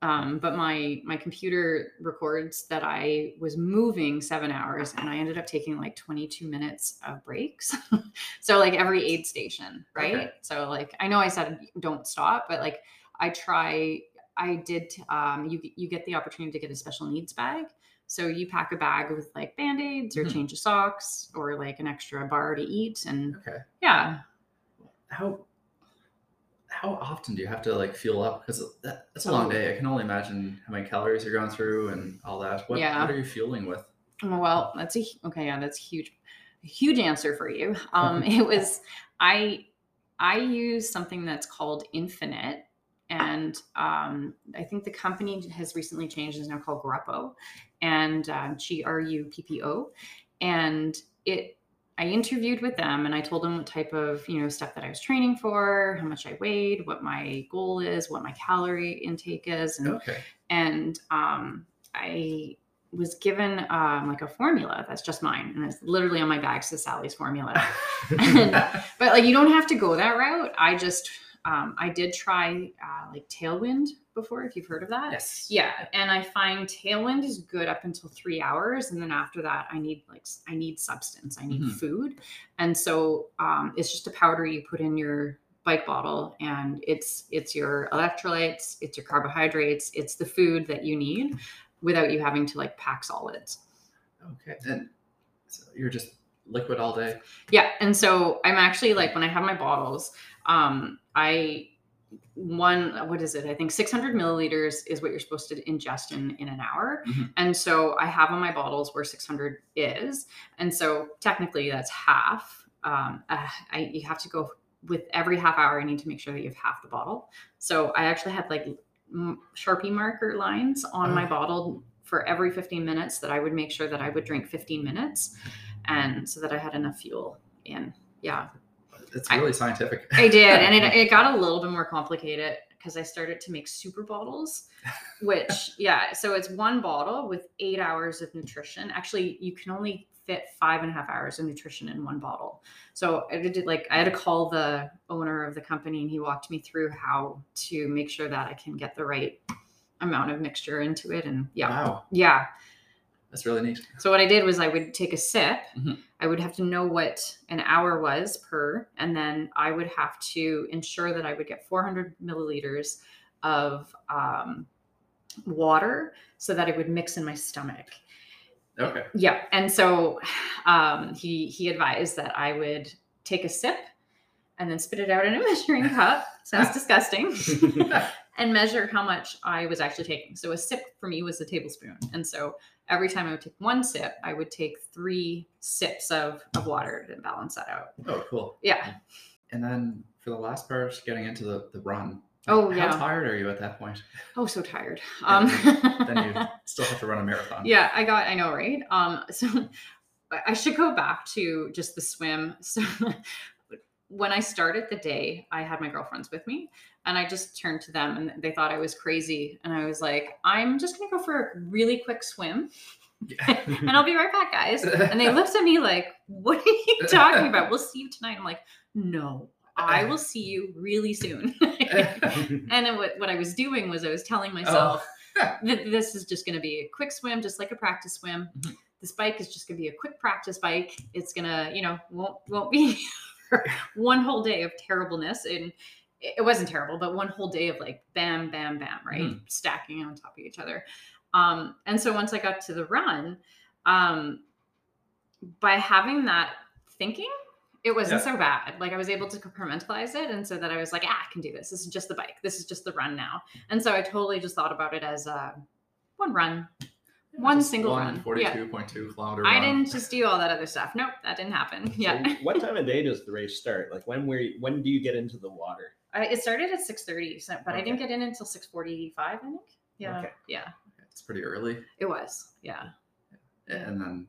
um, but my my computer records that I was moving seven hours, and I ended up taking like 22 minutes of breaks. so like every aid station, right? Okay. So like I know I said don't stop, but like I try. I did. Um, you you get the opportunity to get a special needs bag. So you pack a bag with like band aids or Mhm. change of socks or like an extra bar to eat, and Okay. yeah, How how often do you have to like fuel up? Because that, that's a long Oh. day. I can only imagine how many calories you're going through and all that. What Yeah. what are you fueling with? Oh, Well, that's a okay. Yeah, that's huge, huge answer for you. Um, it was I I use something that's called Infinit, and um, I think the company has recently changed. is now called Gruppo, and um, G R U P P O, and it. I interviewed with them and I told them what type of you know stuff that I was training for, how much I weighed, what my goal is, what my calorie intake is, and Okay. and um, I was given um, like a formula that's just mine, and it's literally on my bag says Sally's formula. but like you don't have to go that route. I just um, I did try uh, like Tailwind before, if you've heard of that. yes. Yeah, and I find Tailwind is good up until three hours, and then after that, I need like I need substance, I need Mhm. food, and so um, it's just a powder you put in your bike bottle, and it's it's your electrolytes, it's your carbohydrates, it's the food that you need, without you having to like pack solids. Okay. And so you're just liquid all day. Yeah, and so I'm actually like when I have my bottles, um, I one what is it? I think 600 milliliters is what you're supposed to ingest in in an hour, Mhm. and so I have on my bottles where 600 is, and so technically that's half. Um, uh, I you have to go with every half hour. I need to make sure that you have half the bottle. So I actually had like m- Sharpie marker lines on my Oh. bottle for every 15 minutes that I would make sure that I would drink 15 minutes, and so that I had enough fuel in. Yeah, It's I- really scientific. I did, and it, it got a little bit more complicated because I started to make super bottles, which yeah, so it's one bottle with eight hours of nutrition. Actually, you can only fit five and a half hours of nutrition in one bottle. So I did like I had to call the owner of the company, and he walked me through how to make sure that I can get the right amount of mixture into it, and yeah, Wow. yeah. That's really neat. So what I did was I would take a sip. Mhm. I would have to know what an hour was per, and then I would have to ensure that I would get 400 milliliters of um, water so that it would mix in my stomach. Okay. Yeah, and so um, he he advised that I would take a sip and then spit it out in a measuring cup. Sounds disgusting. and measure how much I was actually taking. So a sip for me was a tablespoon. And so every time I would take one sip, I would take three sips of, of water to balance that out. Oh, cool. Yeah. And then for the last part, getting into the, the run. Oh, How yeah. How tired are you at that point? Oh, so tired. Um, Then you still have to run a marathon. yeah, I got, I know, right? Um, so I- I should go back to just the swim. So when I started the day, I had my girlfriends with me and I just turned to them and they thought I was crazy. And I was like, I'm just going to go for a really quick swim and I'll be right back, guys. And they looked at me like, What are you talking about? We'll see you tonight. I'm like, No, I will see you really soon. and what, what I was doing was I was telling myself that this is just going to be a quick swim, just like a practice swim. Mhm. This bike is just going to be a quick practice bike. It's going to, you know, won't won't be one whole day of terribleness. And it wasn't terrible, but one whole day of like bam, bam, bam, right? Mhm. Stacking on top of each other. Um, and so once I got to the run, um, by having that thinking, it wasn't Yeah. so bad. Like I was able to compartmentalize it, and so that I was like, ah, I can do this. This is just the bike. This is just the run now. And so I totally just thought about it as uh, one run. One Just single one run. Yeah. 42.2 kilometer I run. didn't just do all that other stuff. Nope, that didn't happen. Yeah, So what time of day does the race start? Like when were you, when do you get into the water? I, it started at six thirty, so, but I didn't get in until six forty-five. I think. Yeah, Okay. yeah, It's pretty early. it was. Yeah, Yeah. And then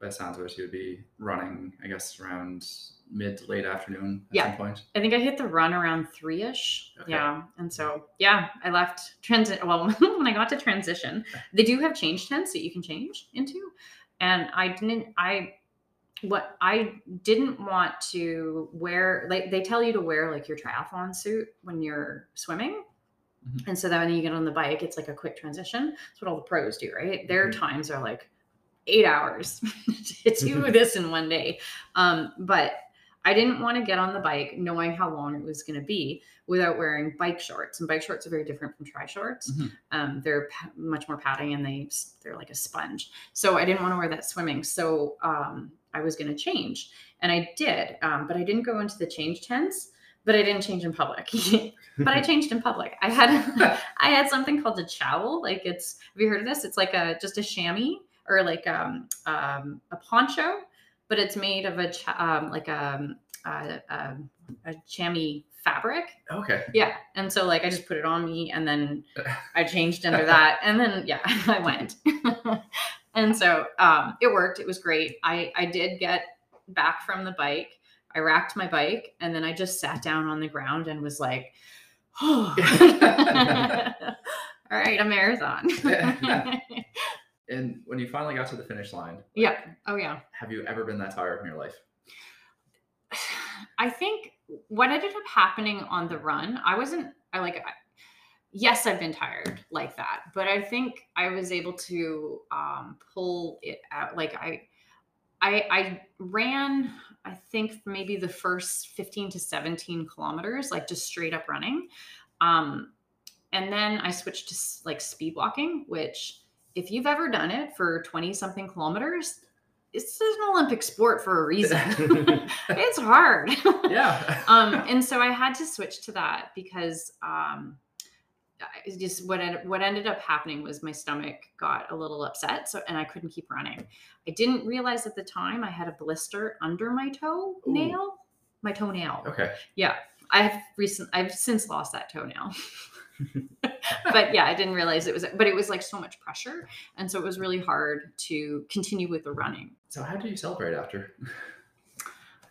by sounds of it, you would be running, I guess, around mid to late afternoon at Yeah. some point. I think I hit the run around three ish. Okay. Yeah. And so, yeah, I left transit. Well, when I got to transition, they do have change tents that you can change into. And I didn't, I, what I didn't want to wear, like they tell you to wear like your triathlon suit when you're swimming. Mhm. And so that when you get on the bike, it's like a quick transition. That's what all the pros do, right? Their Mhm. times are like eight hours to do this in one day. Um, but I didn't want to get on the bike knowing how long it was going to be without wearing bike shorts. And bike shorts are very different from tri shorts. Mhm. Um, they're pa- much more padding and they they're like a sponge. So I didn't want to wear that swimming. So um, I was going to change, and I did. Um, but I didn't go into the change tents. But I didn't change in public. but I changed in public. I had I had something called a chowl. Like it's have you heard of this? It's like a just a chamois or like um, um a poncho, but it's made of a um, like a, a, a a chamois fabric. Okay. Yeah, and so like I just put it on me, and then I changed under that, and then yeah, I went. and so um, it worked. It was great. I I did get back from the bike. I racked my bike, and then I just sat down on the ground and was like, "Oh, all right, a marathon." And when you finally got to the finish line, yeah. Oh yeah. have you ever been that tired in your life? I think what ended up happening on the run, I wasn't, I like, I, yes, I've been tired like that, but I think I was able to um, pull it out. Like I, I, I ran, I think maybe the first 15 to 17 kilometers, like just straight up running. Um, and then I switched to like speed walking, which if you've ever done it for 20 something kilometers, it's an Olympic sport for a reason. it's hard. Yeah. um, and so I had to switch to that because um, just what ended, what ended up happening was my stomach got a little upset, so and I couldn't keep running. I didn't realize at the time I had a blister under my toe Ooh. nail, my toenail. okay. Yeah, I've recent I've since lost that toenail. But yeah, I didn't realize it was but it was like so much pressure and so it was really hard to continue with the running. So how do you celebrate after?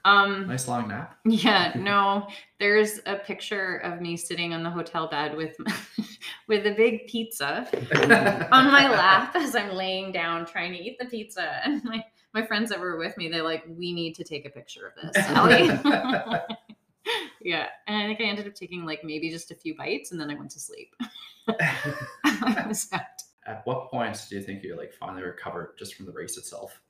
Um Nice long nap. yeah, no, there's a picture of me sitting on the hotel bed with with a big pizza on my lap as I'm laying down trying to eat the pizza and my my friends that were with me they're like we need to take a picture of this. Ellie." yeah, and I think I ended up taking like maybe just a few bites and then I went to sleep. I was out. At what point do you think you like finally recovered just from the race itself?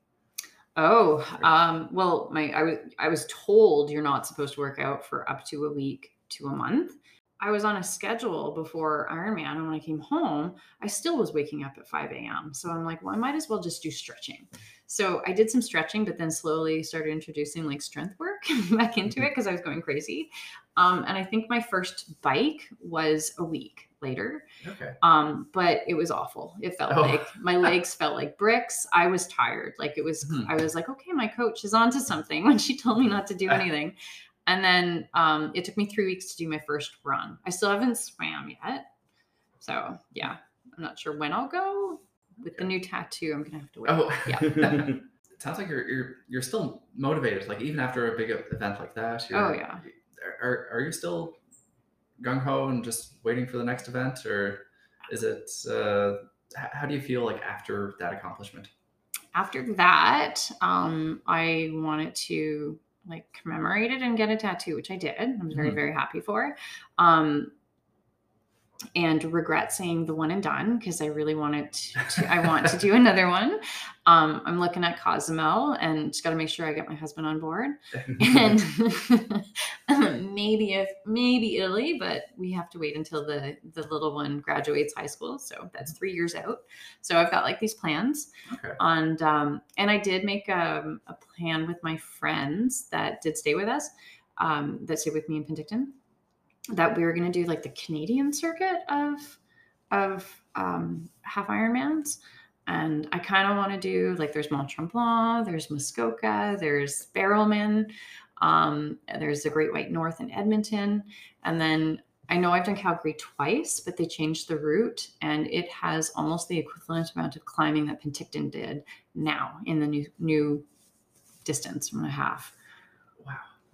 Oh, um, well, my I was I was told you're not supposed to work out for up to a week to a month. I was on a schedule before Ironman, and when I came home, I still was waking up at 5 a.m. So I'm like, well, I might as well just do stretching. So I did some stretching, but then slowly started introducing like strength work back into it because I was going crazy. Um, and I think my first bike was a week later. Okay. Um, but it was awful. It felt Oh. like my legs felt like bricks. I was tired. Like it was, Hmm. I was like, okay, my coach is onto something when she told me not to do anything. And then um, it took me three weeks to do my first run. I still haven't swam yet. So yeah, I'm not sure when I'll go. With the new tattoo, I'm gonna have to wait. Oh, Yeah. it sounds like you're you're you're still motivated. Like even after a big event like that. You're, Oh, yeah. Are are you still gung ho and just waiting for the next event, or is it? Uh, how do you feel like after that accomplishment? After that, um, I wanted to like commemorate it and get a tattoo, which I did. I'm very, Mhm. very happy for. Um, and regret saying the one and done because I really wanted to. I want to do another one. Um, I'm looking at Cozumel and just got to make sure I get my husband on board. and maybe if maybe Italy, but we have to wait until the the little one graduates high school. So that's three years out. So I've got like these plans, okay. and um, and I did make um, a plan with my friends that did stay with us, um, that stayed with me in Penticton, that we were going to do like the Canadian circuit of of um, half Ironmans. And I kind of want to do like there's Mont Tremblant, there's Muskoka, there's Barrelman, um, there's the Great White North in Edmonton, and then I know I've done Calgary twice, but they changed the route, and it has almost the equivalent amount of climbing that Penticton did now in the new new distance and a half.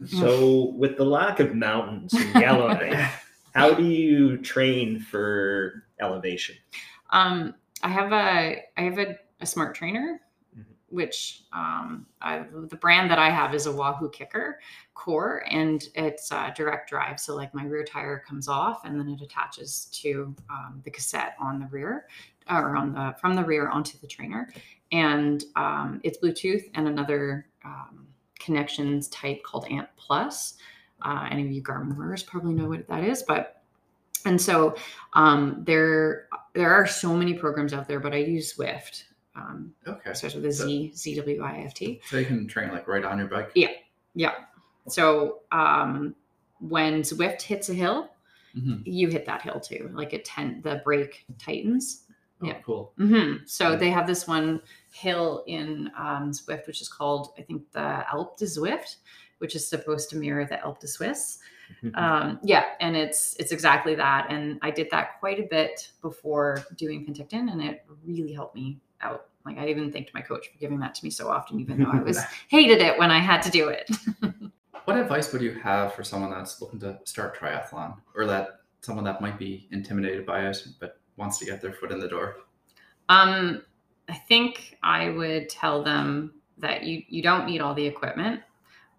So, with the lack of mountains in Yellowknife, how do you train for elevation? Um, I have a I have a, a smart trainer, Mhm. which um, I, the brand that I have is a Wahoo KICKR CORE, and it's uh, direct drive. So like my rear tire comes off, and then it attaches to um, the cassette on the rear, or on the from the rear onto the trainer, and um, it's Bluetooth and another um, connections type called Ant Plus. Uh, any of you Garmin wearers probably know what that is, but and so um, there there are so many programs out there, but I use Zwift. Um, Okay. starts with a So- Z Z W I F T. So you can train like right on your bike. Yeah. Yeah. So um, when Zwift hits a hill, Mhm. you hit that hill too. Like it ten the brake tightens. Oh, Yeah. cool. hmm So Yeah. they have this one hill in um, Zwift, which is called I think the Alpe du Zwift, which is supposed to mirror the Alpe d'Huez. um, yeah and it's it's exactly that and i did that quite a bit before doing penticton and it really helped me out like i even thanked my coach for giving that to me so often even though i was hated it when i had to do it What advice would you have for someone that's looking to start triathlon, or that someone that might be intimidated by it but wants to get their foot in the door? um i think i would tell them that you you don't need all the equipment.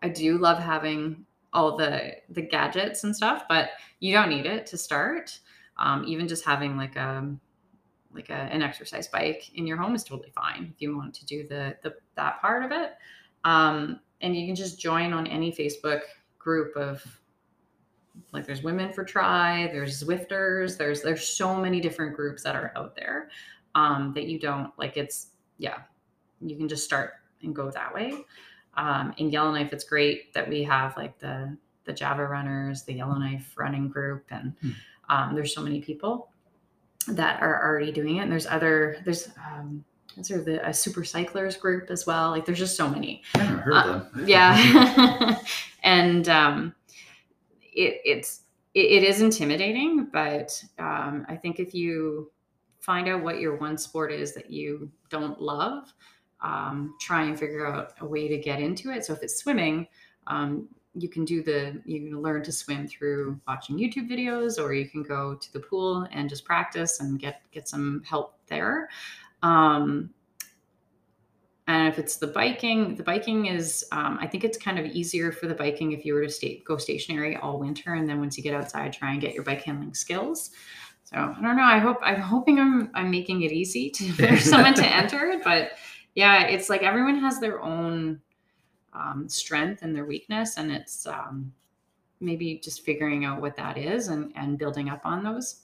I do love having all the the gadgets and stuff but you don't need it to start. Um, even just having like a like a, an exercise bike in your home is totally fine if you want to do the, the that part of it. Um, and you can just join on any facebook group of like there's Women for Tri there's zwifters there's there's so many different groups that are out there um, that you don't like. It's yeah, you can just start and go that way. Um, in Yellowknife, it's great that we have like the the Java runners, the Yellowknife running group, and Hmm. um, there's so many people that are already doing it. And there's other there's um, is there the a super cyclers group as well? Like there's just so many. I heard Uh, them. yeah and um it it's it, it is intimidating but um i think if you find out what your one sport is that you don't love um try and figure out a way to get into it. So if it's swimming um you can do the you can learn to swim through watching youtube videos or you can go to the pool and just practice and get get some help there. Um and if it's the biking, the biking is, um, I think it's kind of easier for the biking if you were to stay, go stationary all winter, and then once you get outside, try and get your bike handling skills. So I don't know. I hope I'm hoping I'm I'm making it easy to for someone to enter, but yeah, it's like everyone has their own um, strength and their weakness, and it's um, maybe just figuring out what that is and and building up on those.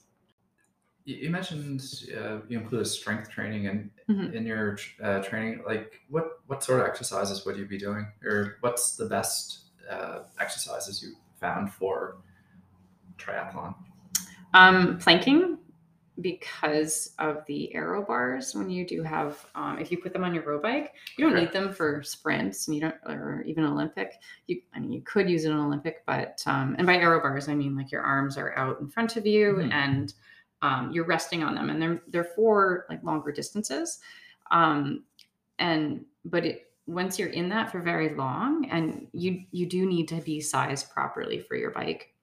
You mentioned uh, you included strength training in Mhm. in your uh, training. Like, what what sort of exercises would you be doing, or what's the best uh, exercises you found for triathlon? Um, planking because of the aero bars when you do have um, if you put them on your road bike you don't Okay. need them for sprints and you don't or even olympic you i mean you could use it in olympic but um, and by aero bars i mean like your arms are out in front of you Mhm. and um, you're resting on them and they're they're for like longer distances um, and but it once you're in that for very long and you you do need to be sized properly for your bike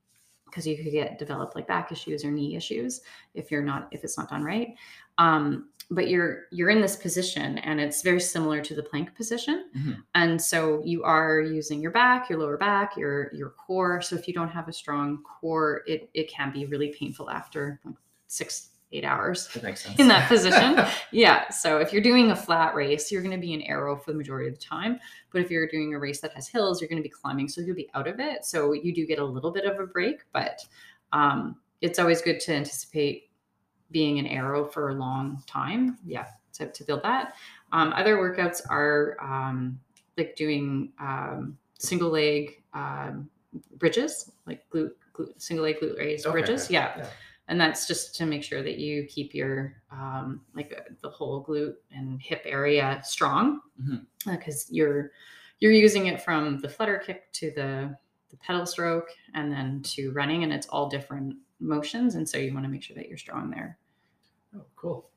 because you could get develop like back issues or knee issues if you're not if it's not done right. Um, but you're you're in this position and it's very similar to the plank position. Mhm. and so you are using your back your lower back your your core. So if you don't have a strong core it it can be really painful after like six eight hours That in that position. yeah. So if you're doing a flat race, you're going to be in arrow for the majority of the time. But if you're doing a race that has hills, you're going to be climbing. So you'll be out of it. So you do get a little bit of a break, but um, it's always good to anticipate being an arrow for a long time. Yeah. To, to build that. Um, other workouts are um, like doing um, single leg um, bridges, like glute, glute, single leg glute raised Okay, bridges. Yeah Yeah. And that's just to make sure that you keep your um, like uh, the whole glute and hip area strong because you're you're using it from the flutter kick to the the pedal stroke and then to running and it's all different motions and so you want to make sure that you're strong there Oh, cool.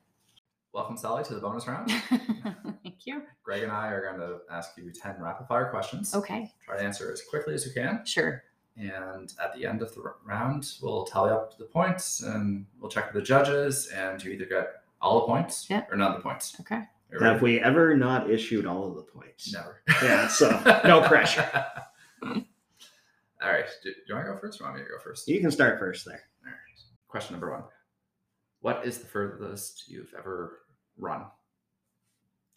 Welcome, Sally, to the bonus round. thank you Greg and I are going to ask you 10 rapid fire questions. okay Try to answer as quickly as you can. sure And at the end of the round, we'll tally up the points and we'll check with the judges. And you either get all the points Yeah. or none of the points. okay Are you Have we ever not issued all of the points? Never. Yeah, so no pressure. all right. Do, do you want to go first or want me to go first? You can start first there. All right. Question number one What is the furthest you've ever run?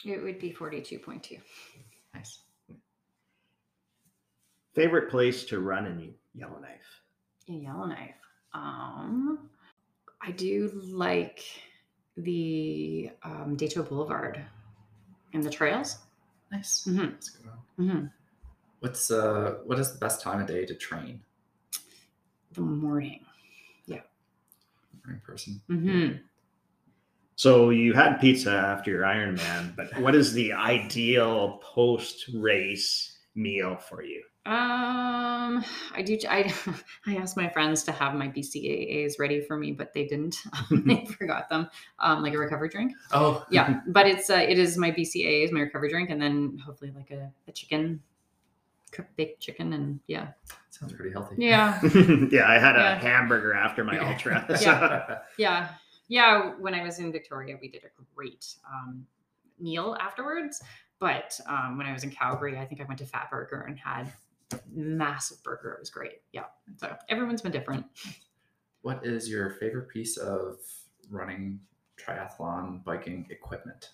it would be 42.2 Nice. Favorite place to run in Yellowknife? in Yellowknife. Um, I do like the um, Deh Cho Boulevard and the trails. Nice. hmm That's good one. hmm What's uh what is the best time of day to train? The morning. Yeah. Morning person. hmm So you had pizza after your Ironman, but what is the ideal post race meal for you? Um, I do. I I asked my friends to have my BCAAs ready for me, but they didn't. they forgot them. Um, like a recovery drink. Oh Yeah, but it's uh, it is my BCAAs, my recovery drink, and then hopefully like a, a chicken, cooked baked chicken, and yeah, Sounds pretty healthy. yeah. yeah, I had a Yeah. hamburger after my ultra. Yeah. so- Yeah. Yeah. When I was in Victoria, we did a great um, meal afterwards. But um, when I was in Calgary, I think I went to Fatburger and had massive burger. It was great. Yeah. So everyone's been different. What is your favorite piece of running triathlon biking equipment?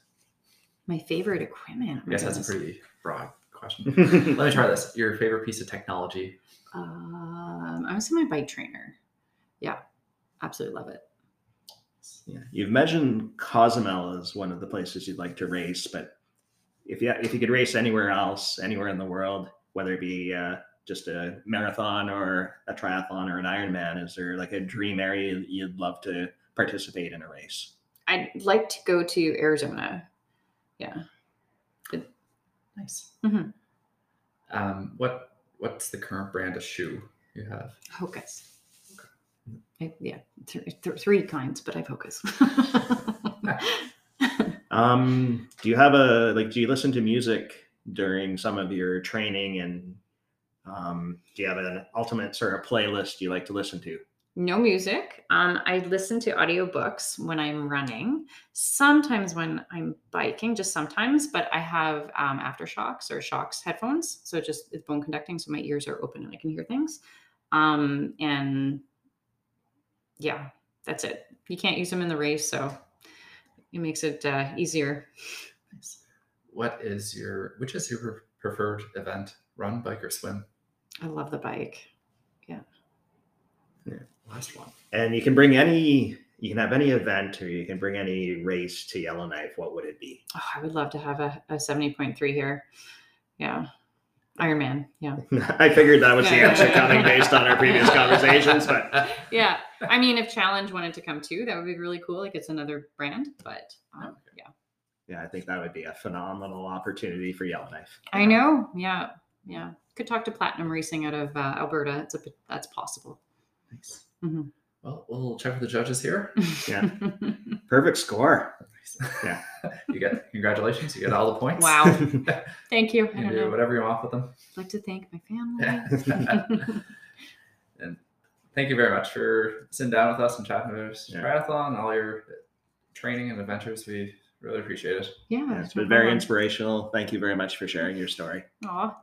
My favorite equipment. oh my Yes, that's a pretty broad question. Let me try this. Your favorite piece of technology? Um, I would say my bike trainer. Yeah. Absolutely love it. Yeah, you've mentioned Cozumel as one of the places you'd like to race, but if you if you could race anywhere else, anywhere in the world, whether it be uh, just a marathon or a triathlon or an Ironman, is there like a dream area you'd love to participate in a race? I'd like to go to Arizona. Yeah. Nice. Mhm. Um, what what's the current brand of shoe you have? Hokas. I, yeah, th- th- three kinds, but I focus. Um, do you have a like? Do you listen to music during some of your training, and um, do you have an ultimate sort of playlist you like to listen to? no music. Um, I listen to audiobooks when I'm running, sometimes when I'm biking, just sometimes, but I have um, AfterShokz or Shokz headphones. So just it's bone conducting. So my ears are open and I can hear things. Um, and yeah, that's it. You can't use them in the race. So it makes it uh, easier. Nice. What is your which is your preferred event? Run, bike, or swim? I love the bike. Yeah. Yeah. Last one. And you can bring any, you can have any event, or you can bring any race to Yellowknife. What would it be? Oh, I would love to have a, a 70.3 here. Yeah. Ironman. Yeah. I figured that was the answer coming based on our previous conversations, but yeah. I mean, if Challenge wanted to come too, that would be really cool. Like it's another brand, but um, yeah. yeah, I think that would be a phenomenal opportunity for Yellowknife. I know. Yeah. Yeah. Could talk to Platinum Racing out of uh, Alberta. It's a, that's possible. Nice. Mhm. Well, we'll check with the judges here. Yeah. Perfect score. Yeah. you get congratulations. You get all the points. wow. Thank you. You I don't do know. whatever you want with them. I'd like to thank my Yeah. family. and thank you very much for sitting down with us and chatting about Yeah. triathlon all your training and adventures. We really appreciate it. yeah. Yeah, it's been very inspirational. Thank you very much for sharing your story. Aw,